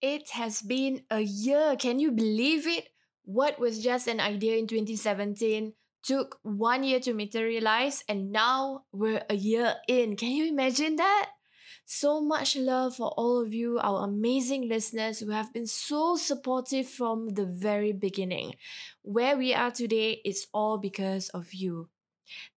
It has been a year. Can you believe it? What was just an idea in 2017 took one year to materialize, and now we're a year in. Can you imagine that? So much love for all of you, our amazing listeners who have been so supportive from the very beginning. Where we are today is all because of you.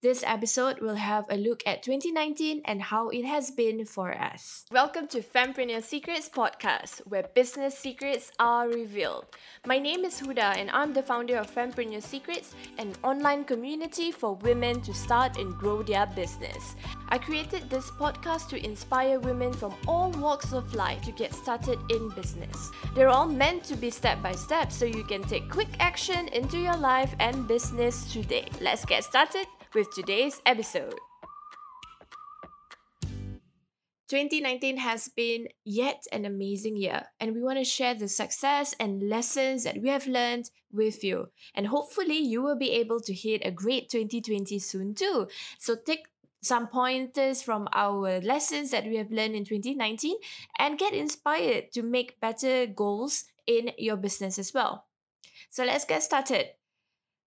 This episode will have a look at 2019 and how it has been for us. Welcome to Fempreneur Secrets podcast, where business secrets are revealed. My name is Huda, and I'm the founder of Fempreneur Secrets, an online community for women to start and grow their business. I created this podcast to inspire women from all walks of life to get started in business. They're all meant to be step by step so you can take quick action into your life and business today. Let's get started with today's episode. 2019 has been yet an amazing year, and we want to share the success and lessons that we have learned with you. And hopefully, you will be able to hit a great 2020 soon too. So, take some pointers from our lessons that we have learned in 2019 and get inspired to make better goals in your business as well. So, let's get started.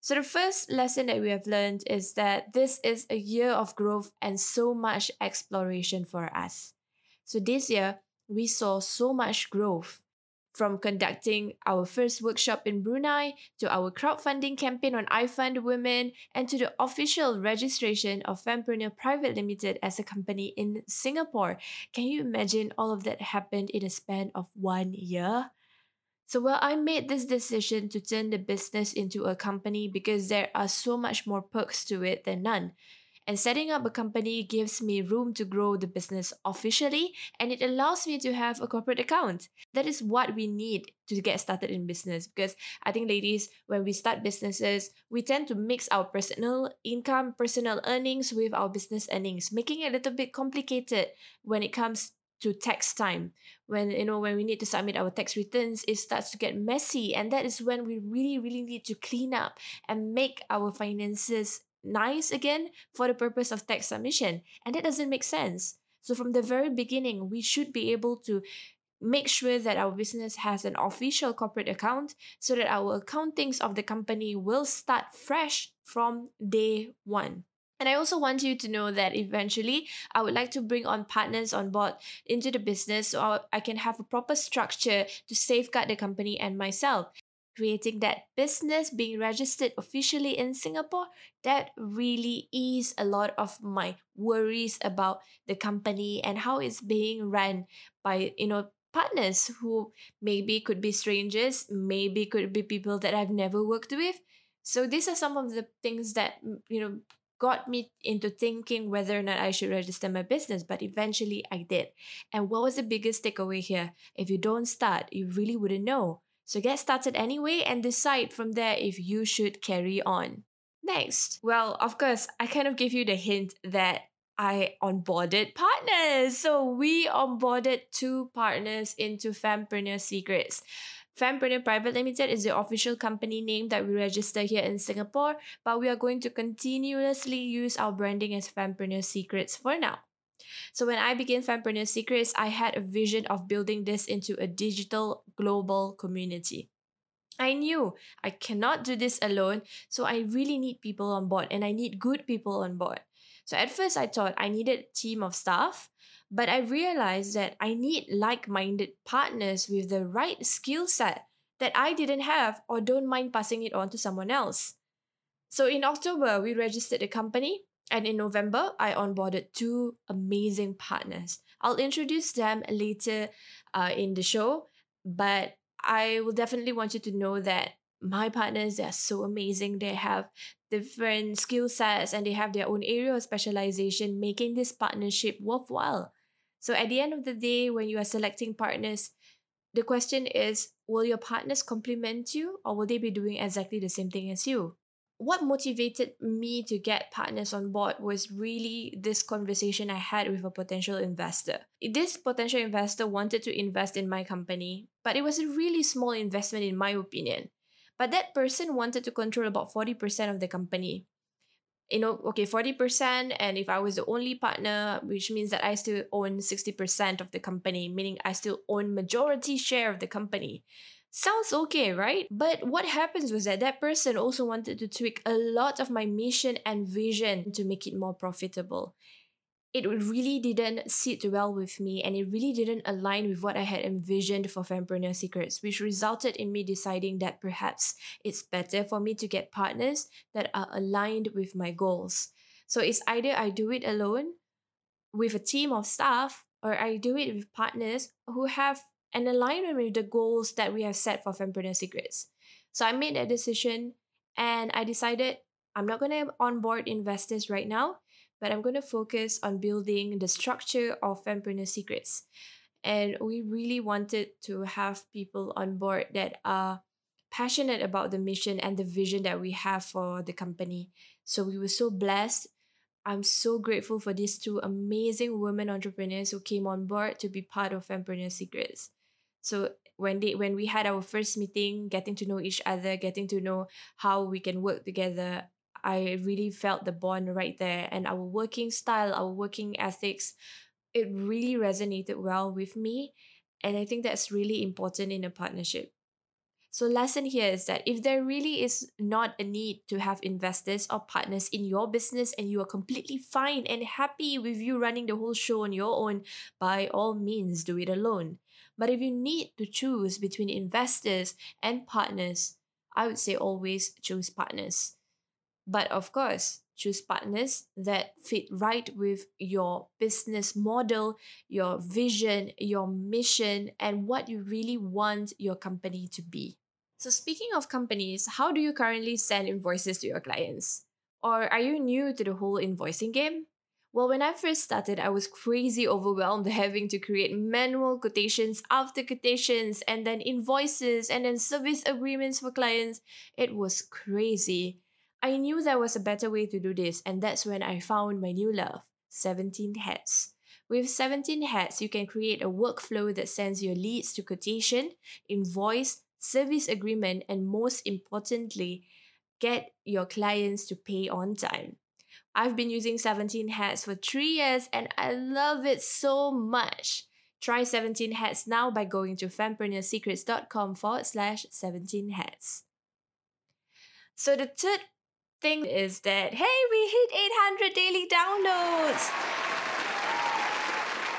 So, the first lesson that we have learned is that this is a year of growth and so much exploration for us. So, this year, we saw so much growth from conducting our first workshop in Brunei to our crowdfunding campaign on iFund Women and to the official registration of Fempreneur Private Limited as a company in Singapore. Can you imagine all of that happened in a span of one year? So, well, I made this decision to turn the business into a company because there are so much more perks to it than none. And setting up a company gives me room to grow the business officially and it allows me to have a corporate account. That is what we need to get started in business because I think, ladies, when we start businesses, we tend to mix our personal income, personal earnings with our business earnings, making it a little bit complicated when it comes to tax time. When you know when we need to submit our tax returns it starts to get messy and that is when we really really need to clean up and make our finances nice again for the purpose of tax submission and that doesn't make sense. So from the very beginning we should be able to make sure that our business has an official corporate account so that our accountings of the company will start fresh from day one and I also want you to know that eventually I would like to bring on partners on board into the business so I can have a proper structure to safeguard the company and myself. Creating that business, being registered officially in Singapore, that really ease a lot of my worries about the company and how it's being run by, you know, partners who maybe could be strangers, maybe could be people that I've never worked with. So these are some of the things that you know got me into thinking whether or not I should register my business, but eventually I did. And what was the biggest takeaway here? If you don't start, you really wouldn't know. So get started anyway and decide from there if you should carry on. Next, well, of course, I kind of gave you the hint that I onboarded partners. So we onboarded two partners into Fempreneur Secrets. Fempreneur Private Limited is the official company name that we register here in Singapore, but we are going to continuously use our branding as Fempreneur Secrets for now. So when I began Fempreneur Secrets, I had a vision of building this into a digital global community. I knew I cannot do this alone, so I really need people on board and I need good people on board. So at first I thought I needed a team of staff, but I realized that I need like minded partners with the right skill set that I didn't have or don't mind passing it on to someone else. So in October, we registered the company, and in November, I onboarded two amazing partners. I'll introduce them later uh, in the show, but I will definitely want you to know that my partners they are so amazing. They have different skill sets and they have their own area of specialization, making this partnership worthwhile. So at the end of the day, when you are selecting partners, the question is will your partners complement you or will they be doing exactly the same thing as you? What motivated me to get partners on board was really this conversation I had with a potential investor. This potential investor wanted to invest in my company, but it was a really small investment, in my opinion. But that person wanted to control about 40% of the company. you know, okay, 40%. And if I was the only partner, which means that I still own 60% of the company, meaning I still own majority share of the company. Sounds okay, right? But what happens was that that person also wanted to tweak a lot of my mission and vision to make it more profitable it really didn't sit well with me and it really didn't align with what I had envisioned for Fempreneur Secrets, which resulted in me deciding that perhaps it's better for me to get partners that are aligned with my goals. So it's either I do it alone with a team of staff or I do it with partners who have an alignment with the goals that we have set for Fempreneur Secrets. So I made that decision and I decided I'm not going to onboard investors right now but I'm going to focus on building the structure of Fempreneur Secrets. And we really wanted to have people on board that are passionate about the mission and the vision that we have for the company. So we were so blessed. I'm so grateful for these two amazing women entrepreneurs who came on board to be part of Fempreneur Secrets. So when they when we had our first meeting, getting to know each other, getting to know how we can work together, I really felt the bond right there. And our working style, our working ethics, it really resonated well with me. And I think that's really important in a partnership. So, lesson here is that if there really is not a need to have investors or partners in your business and you are completely fine and happy with you running the whole show on your own, by all means do it alone. But if you need to choose between investors and partners, I would say always choose partners. But of course, choose partners that fit right with your business model, your vision, your mission, and what you really want your company to be. So, speaking of companies, how do you currently send invoices to your clients? Or are you new to the whole invoicing game? Well, when I first started, I was crazy overwhelmed having to create manual quotations after quotations and then invoices and then service agreements for clients. It was crazy. I knew there was a better way to do this, and that's when I found my new love 17 Hats. With 17 Hats, you can create a workflow that sends your leads to quotation, invoice, service agreement, and most importantly, get your clients to pay on time. I've been using 17 Hats for three years and I love it so much. Try 17 Hats now by going to fempreneurSecrets.com forward slash 17 Hats. So, the third thing is that, hey, we hit 800 daily downloads.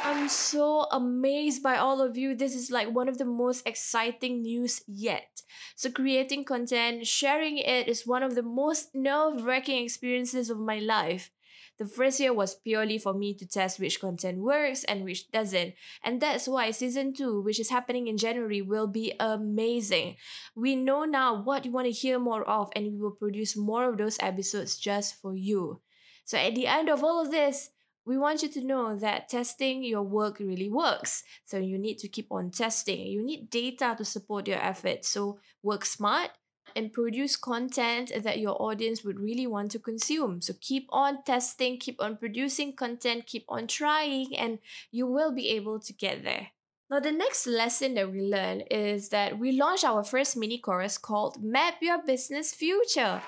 I'm so amazed by all of you. This is like one of the most exciting news yet. So, creating content, sharing it is one of the most nerve wracking experiences of my life. The first year was purely for me to test which content works and which doesn't. And that's why season two, which is happening in January, will be amazing. We know now what you want to hear more of, and we will produce more of those episodes just for you. So at the end of all of this, we want you to know that testing your work really works. So you need to keep on testing. You need data to support your efforts. So work smart, and produce content that your audience would really want to consume. So keep on testing, keep on producing content, keep on trying, and you will be able to get there. Now, the next lesson that we learned is that we launched our first mini course called Map Your Business Future.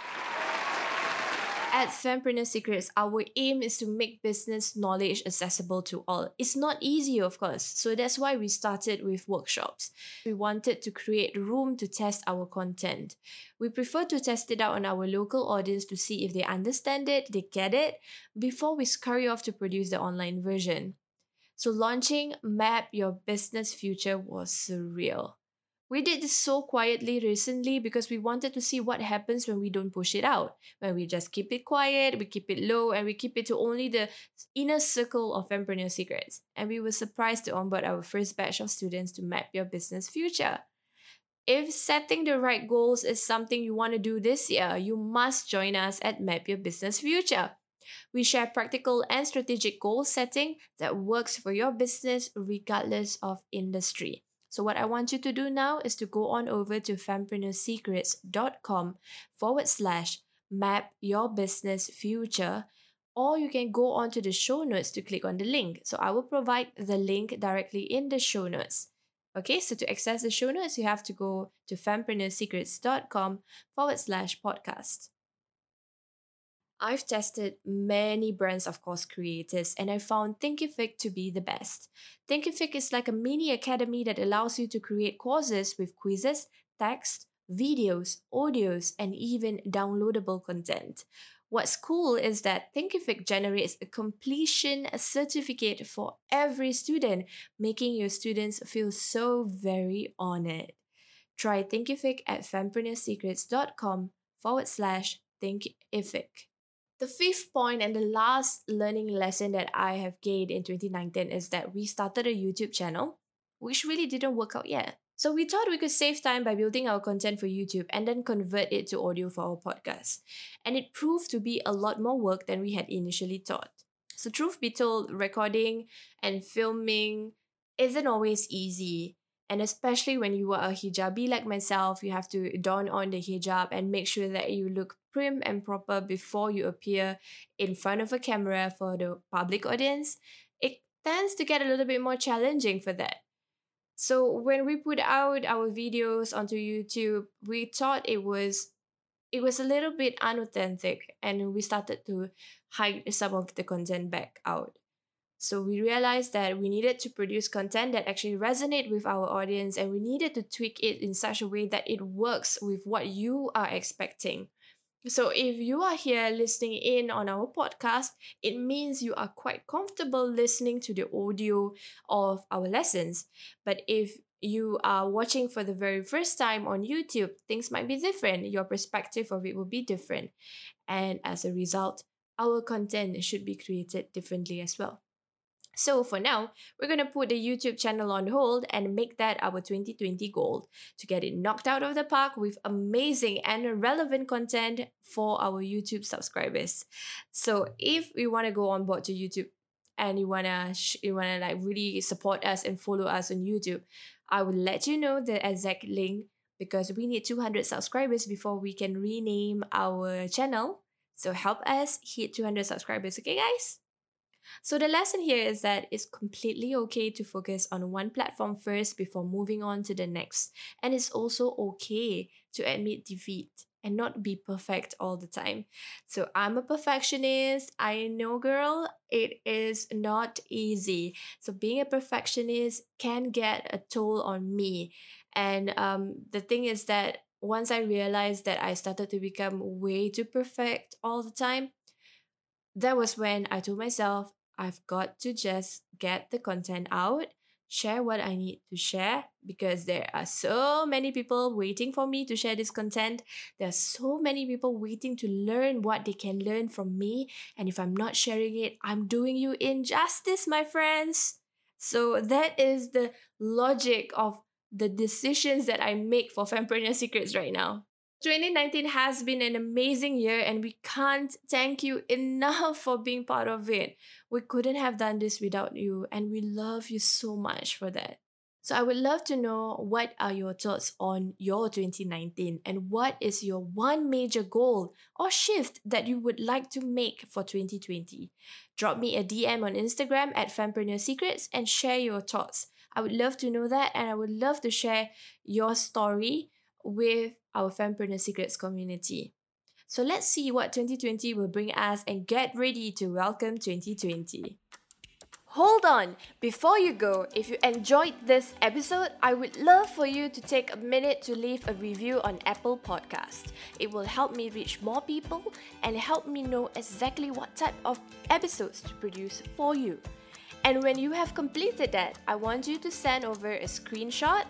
At Fempreneur Secrets, our aim is to make business knowledge accessible to all. It's not easy, of course, so that's why we started with workshops. We wanted to create room to test our content. We prefer to test it out on our local audience to see if they understand it, they get it, before we scurry off to produce the online version. So, launching Map Your Business Future was surreal. We did this so quietly recently because we wanted to see what happens when we don't push it out. When we just keep it quiet, we keep it low, and we keep it to only the inner circle of Fempreneur Secrets. And we were surprised to onboard our first batch of students to map your business future. If setting the right goals is something you want to do this year, you must join us at Map Your Business Future. We share practical and strategic goal setting that works for your business regardless of industry. So what I want you to do now is to go on over to fempreneursecrets.com forward slash map your business future or you can go on to the show notes to click on the link. So I will provide the link directly in the show notes. Okay, so to access the show notes, you have to go to fempreneursecrets.com forward slash podcast. I've tested many brands of course creators and I found Thinkific to be the best. Thinkific is like a mini academy that allows you to create courses with quizzes, text, videos, audios, and even downloadable content. What's cool is that Thinkific generates a completion certificate for every student, making your students feel so very honored. Try Thinkific at fempreneursecrets.com forward slash Thinkific. The fifth point and the last learning lesson that I have gained in 2019 is that we started a YouTube channel, which really didn't work out yet. So we thought we could save time by building our content for YouTube and then convert it to audio for our podcast. And it proved to be a lot more work than we had initially thought. So truth be told, recording and filming isn't always easy. And especially when you are a hijabi like myself, you have to don on the hijab and make sure that you look prim and proper before you appear in front of a camera for the public audience. It tends to get a little bit more challenging for that. So when we put out our videos onto YouTube, we thought it was it was a little bit unauthentic and we started to hide some of the content back out. So we realized that we needed to produce content that actually resonate with our audience and we needed to tweak it in such a way that it works with what you are expecting. So if you are here listening in on our podcast, it means you are quite comfortable listening to the audio of our lessons. But if you are watching for the very first time on YouTube, things might be different. Your perspective of it will be different. And as a result, our content should be created differently as well. So for now, we're going to put the YouTube channel on hold and make that our 2020 goal to get it knocked out of the park with amazing and relevant content for our YouTube subscribers. So if you want to go on board to YouTube and you want to sh- you want to like really support us and follow us on YouTube, I will let you know the exact link because we need 200 subscribers before we can rename our channel. So help us hit 200 subscribers, okay guys? So the lesson here is that it's completely okay to focus on one platform first before moving on to the next. And it's also okay to admit defeat and not be perfect all the time. So I'm a perfectionist. I know, girl, it is not easy. So being a perfectionist can get a toll on me. And um, the thing is that once I realized that I started to become way too perfect all the time, that was when I told myself I've got to just get the content out, share what I need to share because there are so many people waiting for me to share this content. There are so many people waiting to learn what they can learn from me. And if I'm not sharing it, I'm doing you injustice, my friends. So that is the logic of the decisions that I make for Fempreneur Secrets right now. 2019 has been an amazing year and we can't thank you enough for being part of it. We couldn't have done this without you and we love you so much for that. So I would love to know what are your thoughts on your 2019 and what is your one major goal or shift that you would like to make for 2020. Drop me a DM on Instagram at Fempreneur Secrets and share your thoughts. I would love to know that and I would love to share your story with our Fempreneur Secrets community. So let's see what 2020 will bring us and get ready to welcome 2020. Hold on! Before you go, if you enjoyed this episode, I would love for you to take a minute to leave a review on Apple Podcast. It will help me reach more people and help me know exactly what type of episodes to produce for you. And when you have completed that, I want you to send over a screenshot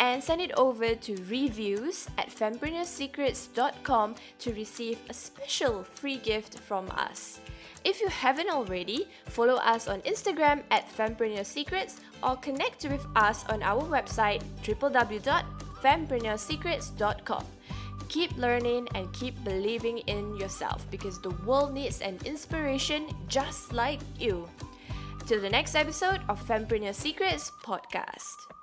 and send it over to reviews at fempreneursecrets.com to receive a special free gift from us. If you haven't already, follow us on Instagram at fempreneursecrets or connect with us on our website www.fempreneursecrets.com. Keep learning and keep believing in yourself because the world needs an inspiration just like you. Till the next episode of Fempreneur Secrets podcast.